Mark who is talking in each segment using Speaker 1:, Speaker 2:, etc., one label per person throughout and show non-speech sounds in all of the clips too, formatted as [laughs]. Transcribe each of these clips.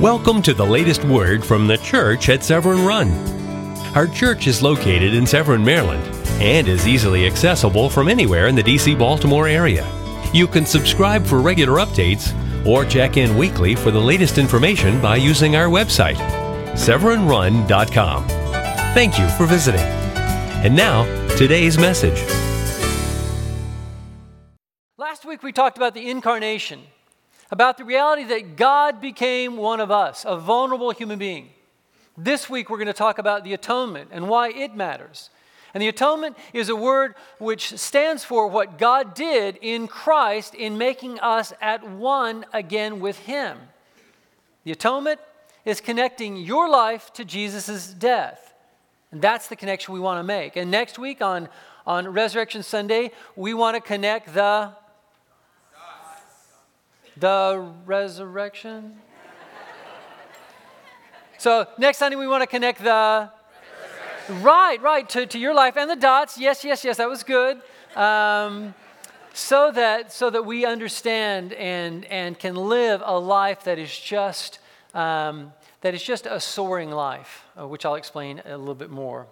Speaker 1: Welcome to the latest word from the church at Severn Run. Our church is located in Severn, Maryland, and is easily accessible from anywhere in the DC Baltimore area. You can subscribe for regular updates or check in weekly for the latest information by using our website, severnrun.com. Thank you for visiting. And now, today's message.
Speaker 2: Last week we talked about the incarnation, about the reality that God became one of us, a vulnerable human being. This week we're going to talk about the atonement and why it matters. And the atonement is a word which stands for what God did in Christ in making us at one again with Him. The atonement is connecting your life to Jesus' death. And that's the connection we want to make. And next week on, on Resurrection Sunday, we want to connect the the resurrection. so next Sunday we want to connect the right, right to, to your life and the dots. Yes, yes, yes, that was good. Um, so that so that we understand and and can live a life that is just um, that is just a soaring life, uh, which I'll explain a little bit more.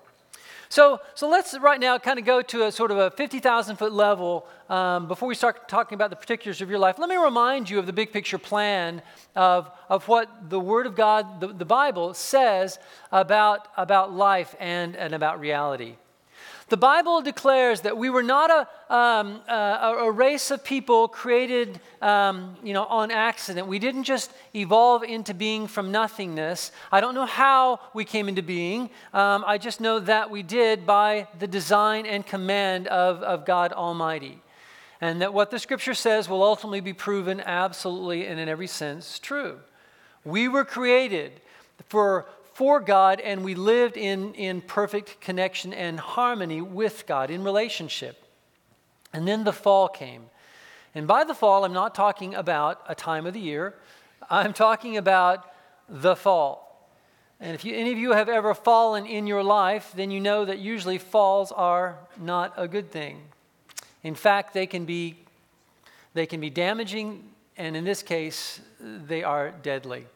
Speaker 2: So, so let's right now kind of go to a sort of a 50,000 foot level um, before we start talking about the particulars of your life. Let me remind you of the big picture plan of, of what the Word of God, the, the Bible, says about, about life and, and about reality. The Bible declares that we were not a, um, a, a, race of people created um, you know, on accident. We didn't just evolve into being from nothingness. I don't know how we came into being. Um, I just know that we did by the design and command of, of God Almighty. And that what the scripture says will ultimately be proven absolutely and in every sense true. We were created for for God and we lived in, in perfect connection and harmony with God in relationship. And then the fall came. And by the fall, I'm not talking about a time of the year, I'm talking about the fall. And if you, any of you have ever fallen in your life, then you know that usually falls are not a good thing. In fact, they can be, they can be damaging, and in this case, they are deadly.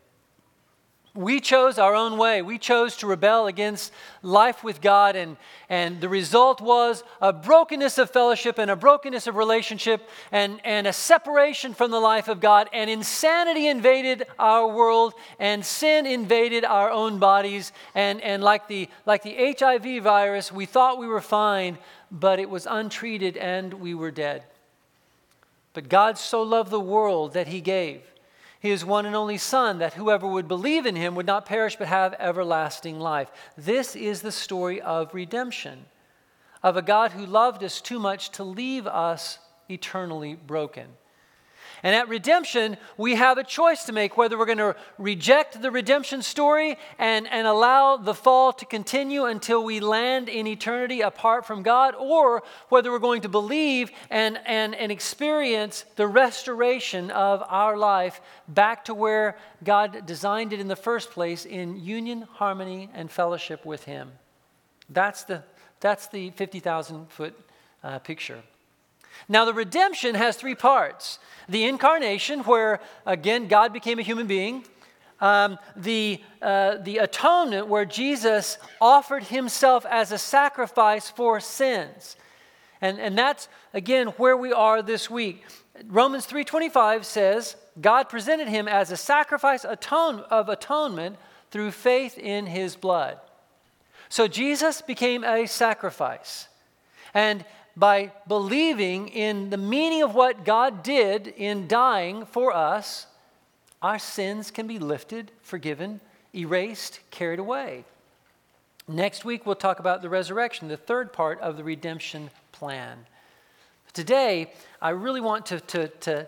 Speaker 2: We chose our own way. We chose to rebel against life with God, and, and the result was a brokenness of fellowship and a brokenness of relationship and, and a separation from the life of God. And insanity invaded our world, and sin invaded our own bodies. And, and like, the, like the HIV virus, we thought we were fine, but it was untreated and we were dead. But God so loved the world that He gave his one and only Son, that whoever would believe in him would not perish but have everlasting life. This is the story of redemption, of a God who loved us too much to leave us eternally broken. And at redemption, we have a choice to make whether we're going to reject the redemption story and, and allow the fall to continue until we land in eternity apart from God, or whether we're going to believe and, and, and experience the restoration of our life back to where God designed it in the first place in union, harmony, and fellowship with Him. That's the, that's the 50,000 foot uh, picture. Now, the redemption has three parts the incarnation, where again God became a human being, um, the, uh, the atonement, where Jesus offered himself as a sacrifice for sins. And, and that's again where we are this week. Romans 3:25 says God presented him as a sacrifice atone, of atonement through faith in his blood. So Jesus became a sacrifice. And by believing in the meaning of what God did in dying for us, our sins can be lifted, forgiven, erased, carried away. Next week, we'll talk about the resurrection, the third part of the redemption plan. Today, I really want to, to, to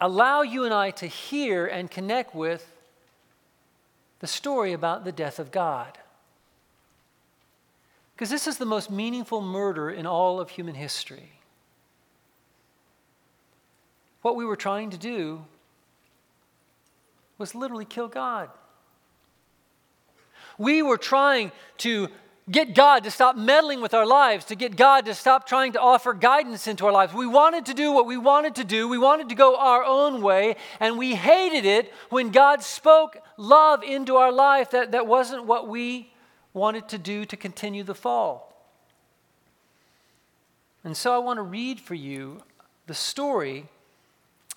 Speaker 2: allow you and I to hear and connect with the story about the death of God. Because this is the most meaningful murder in all of human history. What we were trying to do was literally kill God. We were trying to get God to stop meddling with our lives, to get God to stop trying to offer guidance into our lives. We wanted to do what we wanted to do, we wanted to go our own way, and we hated it when God spoke love into our life that, that wasn't what we wanted to do to continue the fall. And so I want to read for you the story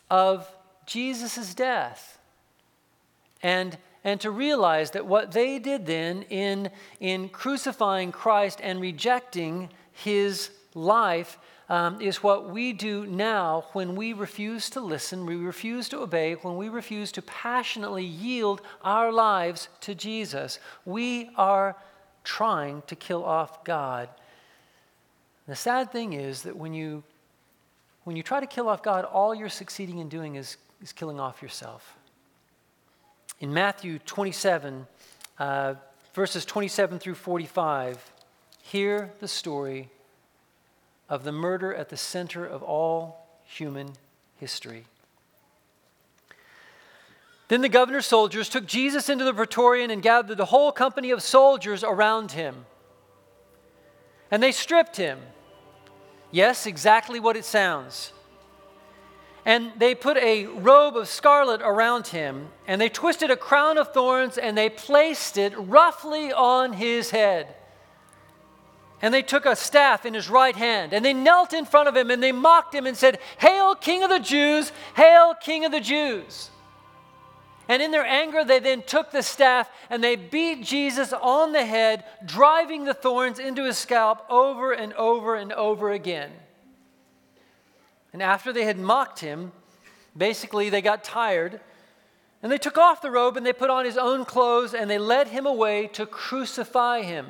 Speaker 2: of Jesus' death and and to realize that what they did then in, in crucifying Christ and rejecting his life um, is what we do now when we refuse to listen, we refuse to obey, when we refuse to passionately yield our lives to Jesus. We are trying to kill off God. The sad thing is that when you, when you try to kill off God, all you're succeeding in doing is, is killing off yourself. In Matthew 27, uh, verses 27 through 45, hear the story of the murder at the center of all human history. Then the governor's soldiers took Jesus into the praetorium and gathered the whole company of soldiers around him. And they stripped him. Yes, exactly what it sounds and they put a robe of scarlet around him, and they twisted a crown of thorns, and they placed it roughly on his head. And they took a staff in his right hand, and they knelt in front of him, and they mocked him and said, Hail, King of the Jews! Hail, King of the Jews! And in their anger, they then took the staff and they beat Jesus on the head, driving the thorns into his scalp over and over and over again. And after they had mocked him, basically they got tired and they took off the robe and they put on his own clothes and they led him away to crucify him.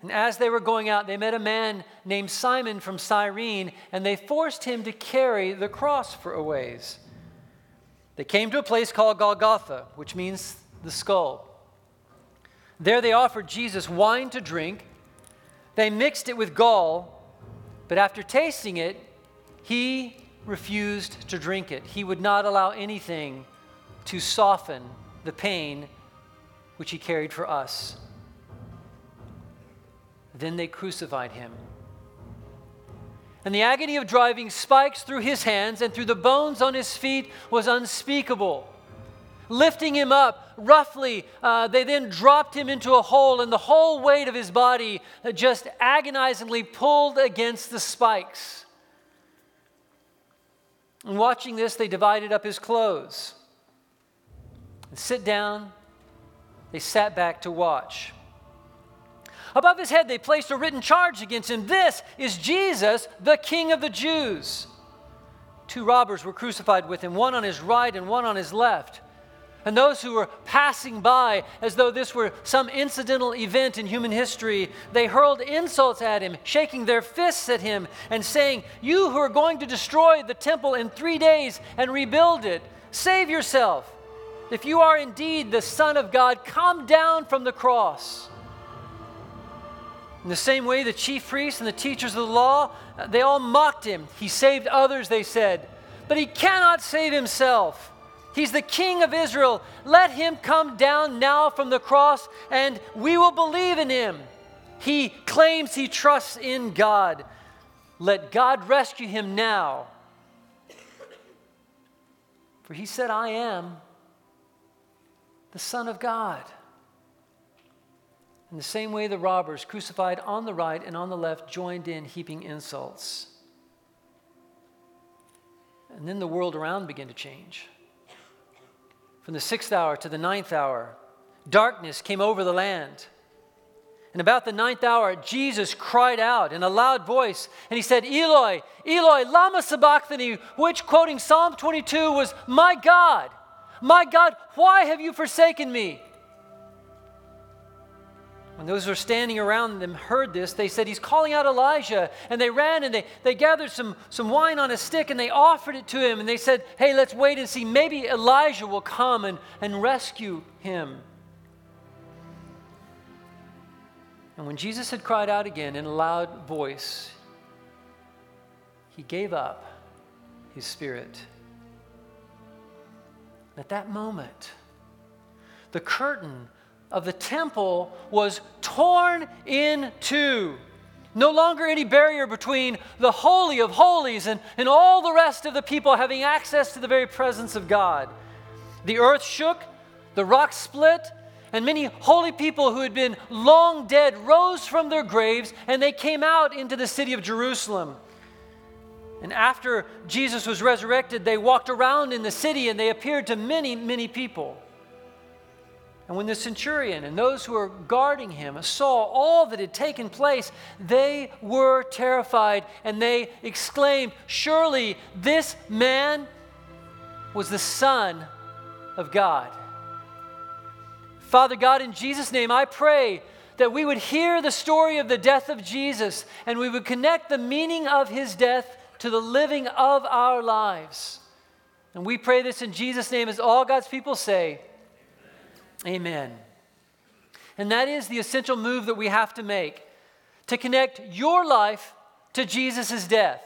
Speaker 2: And as they were going out, they met a man named Simon from Cyrene and they forced him to carry the cross for a ways. They came to a place called Golgotha, which means the skull. There they offered Jesus wine to drink. They mixed it with gall, but after tasting it, he refused to drink it. He would not allow anything to soften the pain which he carried for us. Then they crucified him. And the agony of driving spikes through his hands and through the bones on his feet was unspeakable. Lifting him up roughly, uh, they then dropped him into a hole, and the whole weight of his body just agonizingly pulled against the spikes. And watching this, they divided up his clothes. And sit down, they sat back to watch. Above his head, they placed a written charge against him This is Jesus, the King of the Jews. Two robbers were crucified with him, one on his right and one on his left. And those who were passing by, as though this were some incidental event in human history, they hurled insults at him, shaking their fists at him, and saying, You who are going to destroy the temple in three days and rebuild it, save yourself. If you are indeed the Son of God, come down from the cross. In the same way, the chief priests and the teachers of the law, uh, they all mocked him. He saved others, they said, but he cannot save himself. He's the King of Israel. Let him come down now from the cross and we will believe in him. He claims he trusts in God. Let God rescue him now. For he said, I am the Son of God. In the same way, the robbers, crucified on the right and on the left, joined in heaping insults. And then the world around began to change. From the sixth hour to the ninth hour, darkness came over the land. And about the ninth hour, Jesus cried out in a loud voice, and he said, Eloi, Eloi, lama sabachthani, which, quoting Psalm 22, was, My God, my God, why have you forsaken me? When those who were standing around them heard this, they said, He's calling out Elijah. And they ran and they, they gathered some, some wine on a stick and they offered it to him. And they said, Hey, let's wait and see. Maybe Elijah will come and, and rescue him. And when Jesus had cried out again in a loud voice, he gave up his spirit. At that moment, the curtain of the temple was torn in two. No longer any barrier between the Holy of Holies and, and all the rest of the people having access to the very presence of God. The earth shook, the rocks split, and many holy people who had been long dead rose from their graves and they came out into the city of Jerusalem. And after Jesus was resurrected, they walked around in the city and they appeared to many, many people. And when the centurion and those who were guarding him saw all that had taken place, they were terrified and they exclaimed, Surely this man was the Son of God. Father God, in Jesus' name, I pray that we would hear the story of the death of Jesus and we would connect the meaning of his death to the living of our lives. And we pray this in Jesus' name as all God's people say, Amen. And that is the essential move that we have to make to connect your life to Jesus' death.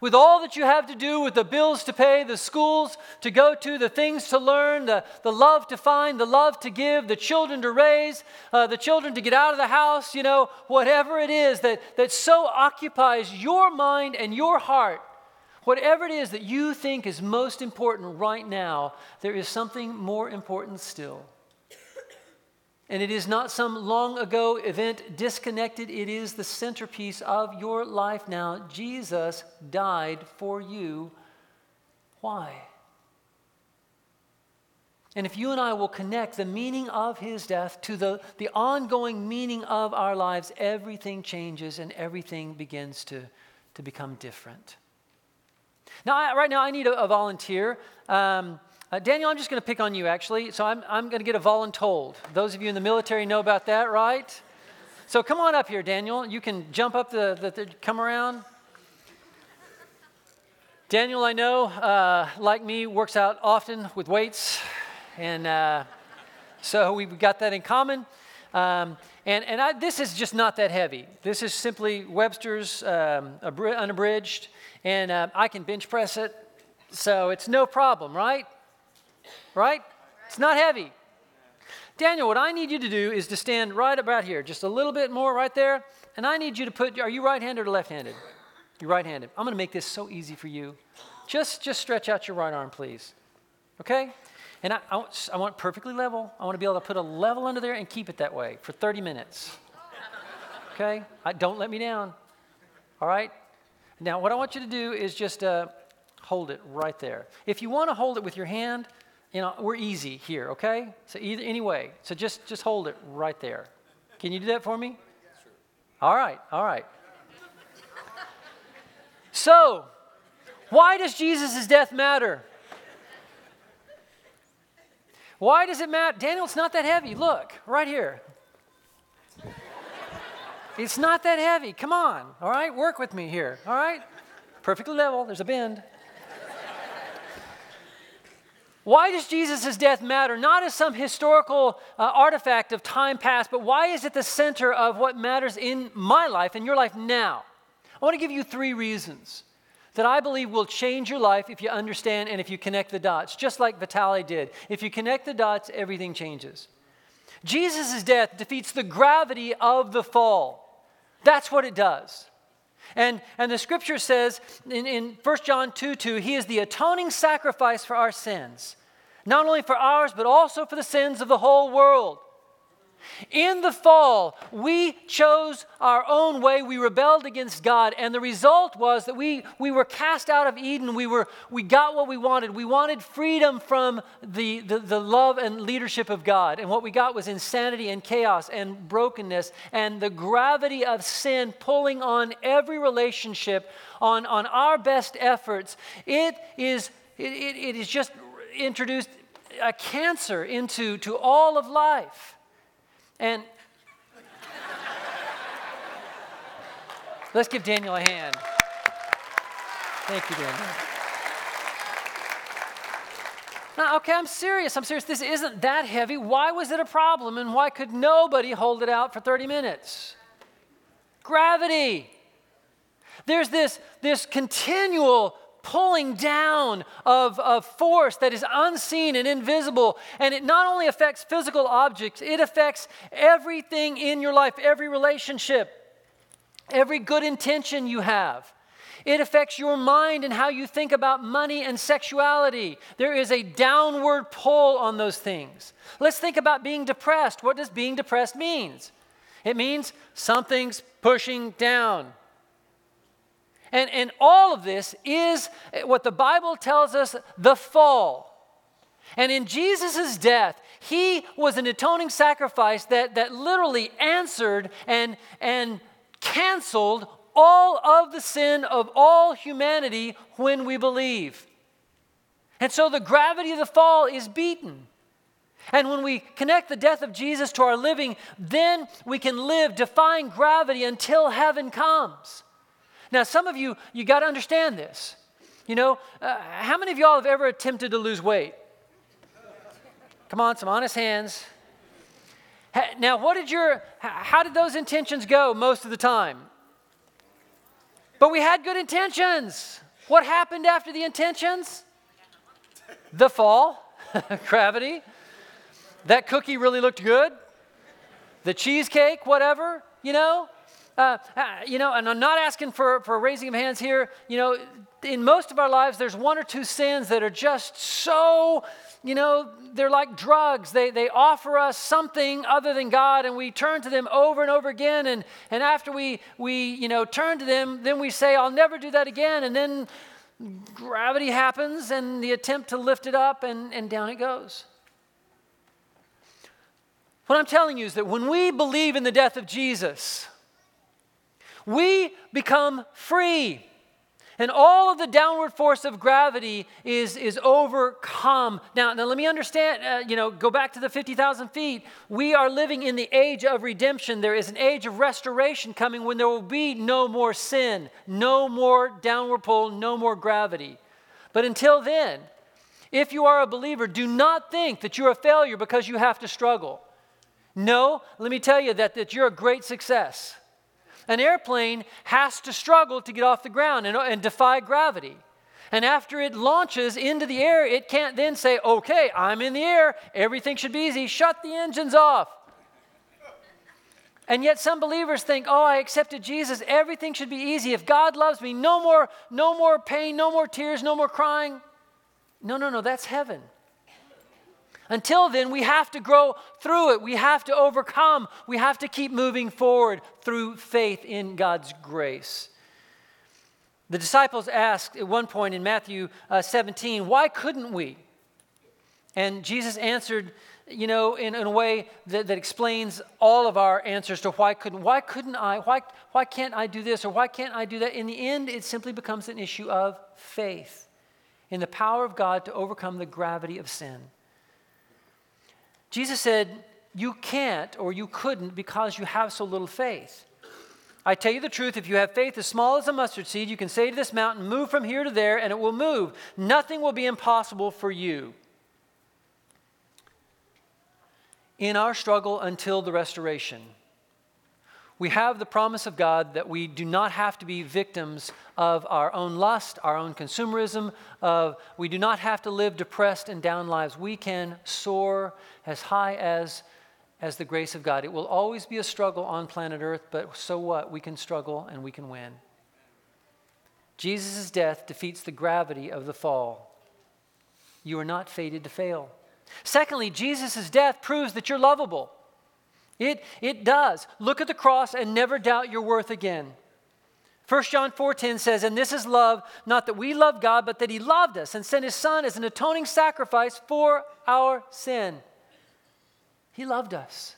Speaker 2: With all that you have to do, with the bills to pay, the schools to go to, the things to learn, the, the love to find, the love to give, the children to raise, uh, the children to get out of the house, you know, whatever it is that, that so occupies your mind and your heart, whatever it is that you think is most important right now, there is something more important still. And it is not some long ago event disconnected, it is the centerpiece of your life now. Jesus died for you. Why? And if you and I will connect the meaning of his death to the, the ongoing meaning of our lives, everything changes and everything begins to, to become different. Now, I, right now, I need a, a volunteer. Um, uh, Daniel, I'm just going to pick on you actually. So I'm, I'm going to get a voluntold. Those of you in the military know about that, right? So come on up here, Daniel. You can jump up the, the, the come around. Daniel, I know, uh, like me, works out often with weights. And uh, so we've got that in common. Um, and and I, this is just not that heavy. This is simply Webster's um, unabridged. And uh, I can bench press it. So it's no problem, right? Right? It's not heavy. Daniel, what I need you to do is to stand right about here, just a little bit more right there. And I need you to put, are you right handed or left handed? You're right handed. I'm going to make this so easy for you. Just, just stretch out your right arm, please. Okay? And I, I, want, I want perfectly level. I want to be able to put a level under there and keep it that way for 30 minutes. Okay? I, don't let me down. All right? Now, what I want you to do is just uh, hold it right there. If you want to hold it with your hand, you know, we're easy here, okay? So either anyway, so just just hold it right there. Can you do that for me? All right, all right. So, why does Jesus' death matter? Why does it matter? Daniel, it's not that heavy. Look, right here. It's not that heavy. Come on, all right? Work with me here, all right? Perfectly level. There's a bend. Why does Jesus' death matter? Not as some historical uh, artifact of time past, but why is it the center of what matters in my life and your life now? I want to give you three reasons that I believe will change your life if you understand and if you connect the dots, just like Vitali did. If you connect the dots, everything changes. Jesus' death defeats the gravity of the fall. That's what it does. And, and the scripture says in, in 1 John 2 2, He is the atoning sacrifice for our sins, not only for ours, but also for the sins of the whole world. In the fall, we chose our own way. We rebelled against God. And the result was that we, we were cast out of Eden. We, were, we got what we wanted. We wanted freedom from the, the, the love and leadership of God. And what we got was insanity and chaos and brokenness and the gravity of sin pulling on every relationship, on, on our best efforts. It is, it, it, it is just introduced a cancer into to all of life. And let's give Daniel a hand. Thank you, Daniel. Now, okay, I'm serious. I'm serious. This isn't that heavy. Why was it a problem and why could nobody hold it out for 30 minutes? Gravity. There's this, this continual pulling down of, of force that is unseen and invisible. And it not only affects physical objects, it affects everything in your life, every relationship, every good intention you have. It affects your mind and how you think about money and sexuality. There is a downward pull on those things. Let's think about being depressed. What does being depressed means? It means something's pushing down. And, and all of this is what the Bible tells us the fall. And in Jesus' death, he was an atoning sacrifice that, that literally answered and, and canceled all of the sin of all humanity when we believe. And so the gravity of the fall is beaten. And when we connect the death of Jesus to our living, then we can live defying gravity until heaven comes. Now, some of you, you got to understand this. You know, uh, how many of y'all have ever attempted to lose weight? Come on, some honest hands. Now, what did your, how did those intentions go most of the time? But we had good intentions. What happened after the intentions? The fall, [laughs] gravity. That cookie really looked good. The cheesecake, whatever, you know. Uh, uh, you know, and I'm not asking for, for raising of hands here. You know, in most of our lives, there's one or two sins that are just so, you know, they're like drugs. They, they offer us something other than God, and we turn to them over and over again. And, and after we, we, you know, turn to them, then we say, I'll never do that again. And then gravity happens, and the attempt to lift it up, and, and down it goes. What I'm telling you is that when we believe in the death of Jesus, we become free. And all of the downward force of gravity is, is overcome. Now, now, let me understand, uh, you know, go back to the 50,000 feet. We are living in the age of redemption. There is an age of restoration coming when there will be no more sin, no more downward pull, no more gravity. But until then, if you are a believer, do not think that you're a failure because you have to struggle. No, let me tell you that, that you're a great success. An airplane has to struggle to get off the ground and, and defy gravity. And after it launches into the air, it can't then say, okay, I'm in the air, everything should be easy, shut the engines off. And yet some believers think, "Oh, I accepted Jesus, everything should be easy. If God loves me, no more no more pain, no more tears, no more crying." No, no, no, that's heaven. Until then, we have to grow through it. We have to overcome. We have to keep moving forward through faith in God's grace. The disciples asked at one point in Matthew uh, 17, Why couldn't we? And Jesus answered, you know, in, in a way that, that, explains all of our answers to why couldn't, why couldn't I, why, why can't I do this or why can't I do that? In the end, it simply becomes an issue of faith in the power of God to overcome the gravity of sin. Jesus said, You can't or you couldn't because you have so little faith. I tell you the truth, if you have faith as small as a mustard seed, you can say to this mountain, Move from here to there, and it will move. Nothing will be impossible for you. In our struggle until the restoration, we have the promise of God that we do not have to be victims of our own lust, our own consumerism, of we do not have to live depressed and down lives. We can soar as high as as the grace of God. It will always be a struggle on planet Earth, but so what? We can struggle and we can win. Jesus' death defeats the gravity of the fall. You are not fated to fail. Secondly, Jesus' death proves that you're lovable. It, it does. Look at the cross and never doubt your worth again. 1 John 4:10 says, "And this is love, not that we love God, but that he loved us and sent his son as an atoning sacrifice for our sin." He loved us.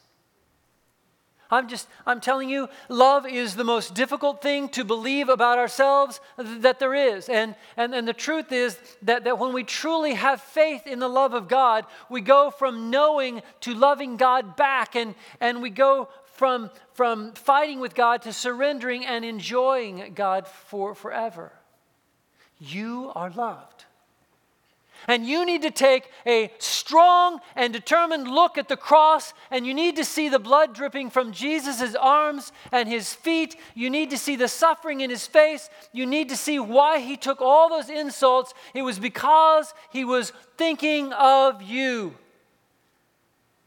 Speaker 2: I'm just, I'm telling you, love is the most difficult thing to believe about ourselves that there is. And, and, and the truth is that, that when we truly have faith in the love of God, we go from knowing to loving God back, and, and we go from, from fighting with God to surrendering and enjoying God for forever. You are loved. And you need to take a strong and determined look at the cross, and you need to see the blood dripping from Jesus' arms and his feet. You need to see the suffering in his face. You need to see why he took all those insults. It was because he was thinking of you.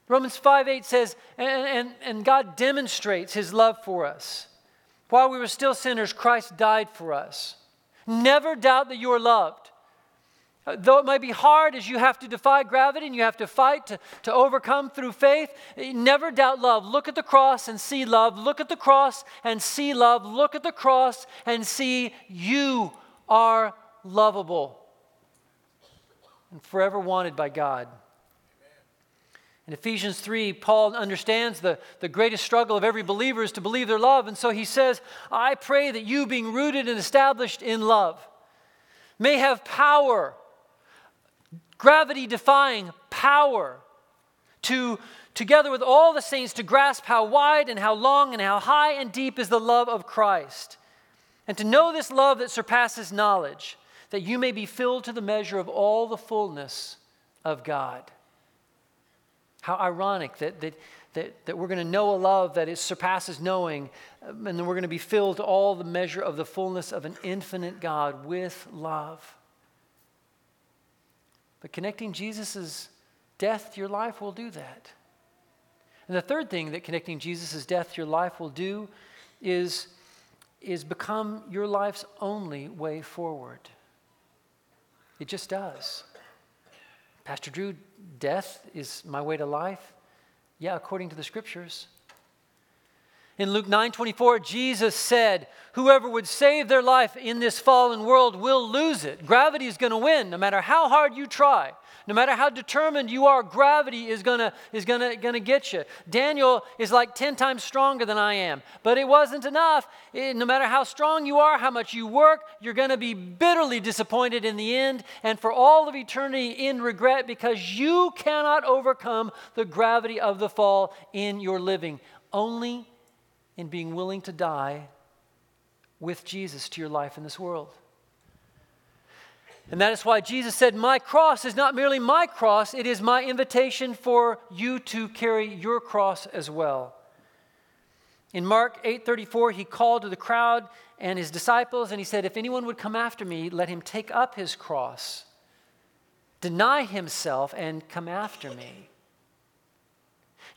Speaker 2: Romans 5 8 says, and, and, and God demonstrates his love for us. While we were still sinners, Christ died for us. Never doubt that you are loved. Uh, though it might be hard as you have to defy gravity and you have to fight to, to overcome through faith, never doubt love. Look at the cross and see love. Look at the cross and see love. Look at the cross and see you are lovable and forever wanted by God. In Ephesians 3, Paul understands the, the greatest struggle of every believer is to believe their love. And so he says, I pray that you, being rooted and established in love, may have power, gravity defying power, to together with all the saints to grasp how wide and how long and how high and deep is the love of Christ, and to know this love that surpasses knowledge, that you may be filled to the measure of all the fullness of God. How ironic that, that, that, that we're going to know a love that is, surpasses knowing, um, and then we're going to be filled to all the measure of the fullness of an infinite God with love. But connecting Jesus' death to your life will do that. And the third thing that connecting Jesus' death to your life will do is, is become your life's only way forward. It just does. Pastor Drew, death is my way to life? Yeah, according to the scriptures. In Luke 9 24, Jesus said, Whoever would save their life in this fallen world will lose it. Gravity is going to win no matter how hard you try. No matter how determined you are, gravity is gonna, is gonna, gonna get you. Daniel is like 10 times stronger than I am, but it wasn't enough. It, no matter how strong you are, how much you work, you're gonna be bitterly disappointed in the end and for all of eternity in regret because you cannot overcome the gravity of the fall in your living. Only in being willing to die with Jesus to your life in this world. And that is why Jesus said, My cross is not merely my cross, it is my invitation for you to carry your cross as well. In Mark 8:34, he called to the crowd and his disciples, and he said, If anyone would come after me, let him take up his cross, deny himself, and come after me.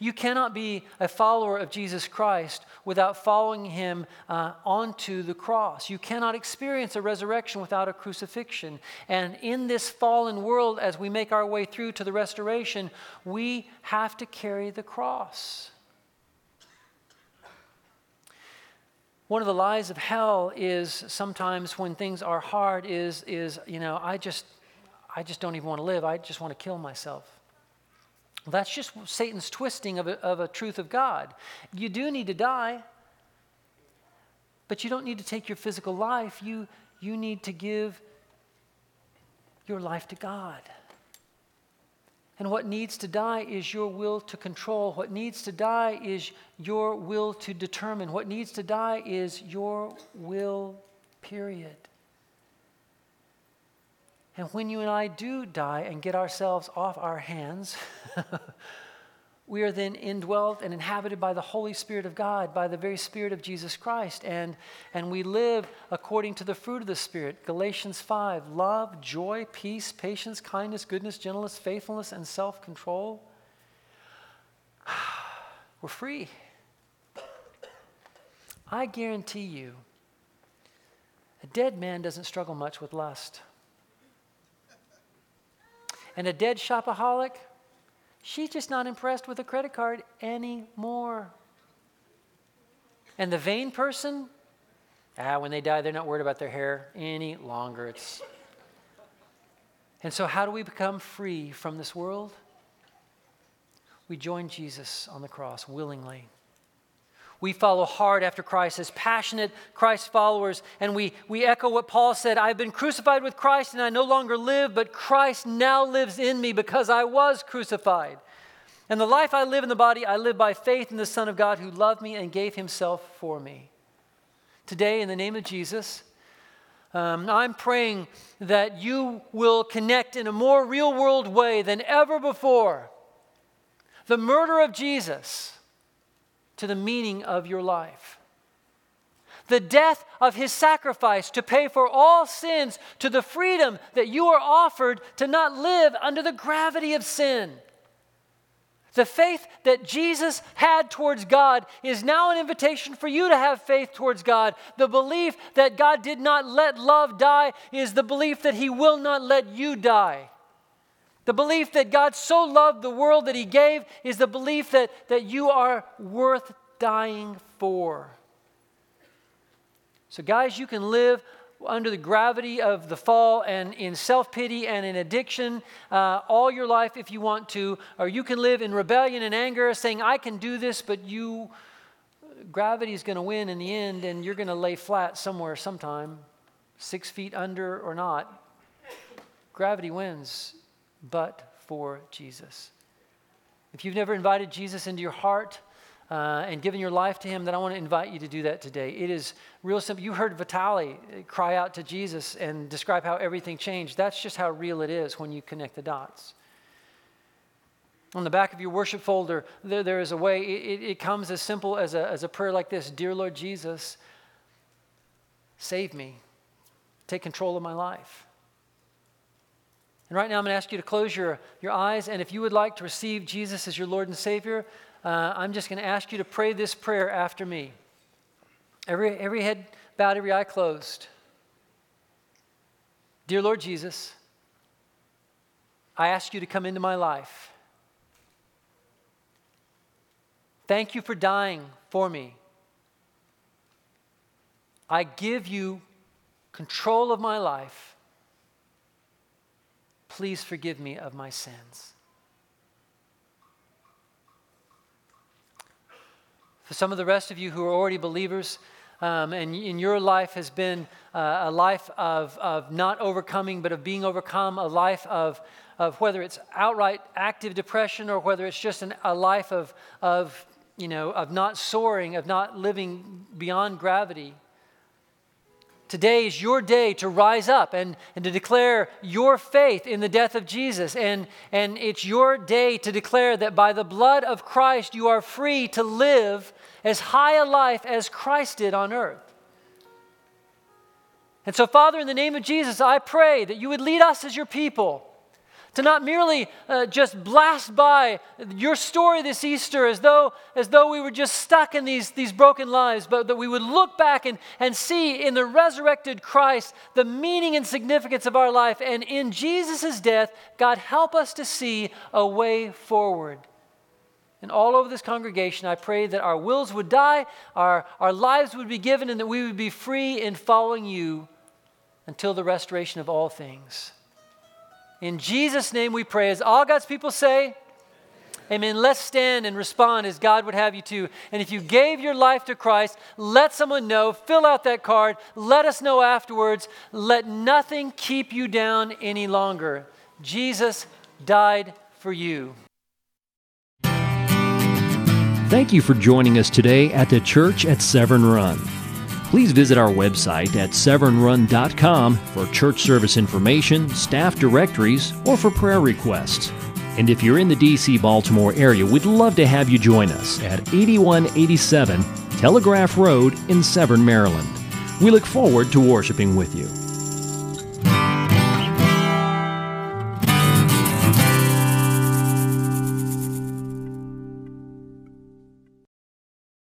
Speaker 2: You cannot be a follower of Jesus Christ without following him uh, onto the cross. You cannot experience a resurrection without a crucifixion. And in this fallen world, as we make our way through to the restoration, we have to carry the cross. One of the lies of hell is sometimes when things are hard is, is you know, I just, I just don't even want to live. I just want to kill myself. That's just Satan's twisting of a, of a truth of God. You do need to die, but you don't need to take your physical life. You, you need to give your life to God. And what needs to die is your will to control. What needs to die is your will to determine. What needs to die is your will, period. And when you and I do die and get ourselves off our hands, [laughs] we are then indwelt and inhabited by the Holy Spirit of God, by the very Spirit of Jesus Christ. And, and we live according to the fruit of the Spirit. Galatians 5 love, joy, peace, patience, kindness, goodness, gentleness, faithfulness, and self control. [sighs] We're free. I guarantee you, a dead man doesn't struggle much with lust. And a dead shopaholic, she's just not impressed with a credit card anymore. And the vain person, ah, when they die, they're not worried about their hair any longer. It's and so, how do we become free from this world? We join Jesus on the cross willingly. We follow hard after Christ as passionate Christ followers, and we, we echo what Paul said I've been crucified with Christ, and I no longer live, but Christ now lives in me because I was crucified. And the life I live in the body, I live by faith in the Son of God who loved me and gave himself for me. Today, in the name of Jesus, Um, I'm praying that you will connect in a more real world way than ever before the murder of Jesus to the meaning of your life. The death of his sacrifice to pay for all sins to the freedom that you are offered to not live under the gravity of sin. The faith that Jesus had towards God is now an invitation for you to have faith towards God. The belief that God did not let love die is the belief that He will not let you die. The belief that God so loved the world that He gave is the belief that, that you are worth dying for. So, guys, you can live under the gravity of the fall and in self pity and in addiction uh, all your life if you want to, or you can live in rebellion and anger, saying, I can do this, but you, gravity is going to win in the end, and you're going to lay flat somewhere sometime, six feet under or not. Gravity wins, but for Jesus. If you've never invited Jesus into your heart, uh, and given your life to Him, then I want to invite you to do that today. It is real simple. You heard Vitali cry out to Jesus and describe how everything changed. That's just how real it is when you connect the dots. On the back of your worship folder, there, there is a way, it, it comes as simple as a, as a prayer like this Dear Lord Jesus, save me, take control of my life. And right now, I'm going to ask you to close your, your eyes. And if you would like to receive Jesus as your Lord and Savior, uh, I'm just going to ask you to pray this prayer after me. Every, every head bowed, every eye closed. Dear Lord Jesus, I ask you to come into my life. Thank you for dying for me. I give you control of my life. Please forgive me of my sins. For some of the rest of you who are already believers, um, and in your life has been uh, a life of, of not overcoming, but of being overcome, a life of, of whether it's outright active depression or whether it's just an, a life of, of, you know, of not soaring, of not living beyond gravity. Today is your day to rise up and, and to declare your faith in the death of Jesus. And, and it's your day to declare that by the blood of Christ, you are free to live as high a life as Christ did on earth. And so, Father, in the name of Jesus, I pray that you would lead us as your people to not merely uh, just blast by your story this Easter as though, as though we were just stuck in these, these broken lives, but that we would look back and, and see in the resurrected Christ the meaning and significance of our life. And in Jesus' death, God, help us to see a way forward. And all over this congregation, I pray that our wills would die, our, our lives would be given, and that we would be free in following you until the restoration of all things. In Jesus' name we pray. As all God's people say, Amen. Let's stand and respond as God would have you to. And if you gave your life to Christ, let someone know. Fill out that card. Let us know afterwards. Let nothing keep you down any longer. Jesus died for you.
Speaker 3: Thank you for joining us today at the Church at Severn Run please visit our website at severnrun.com for church service information, staff directories, or for prayer requests. And if you're in the DC Baltimore area, we'd love to have you join us at 8187 Telegraph Road in Severn, Maryland. We look forward to worshiping with you.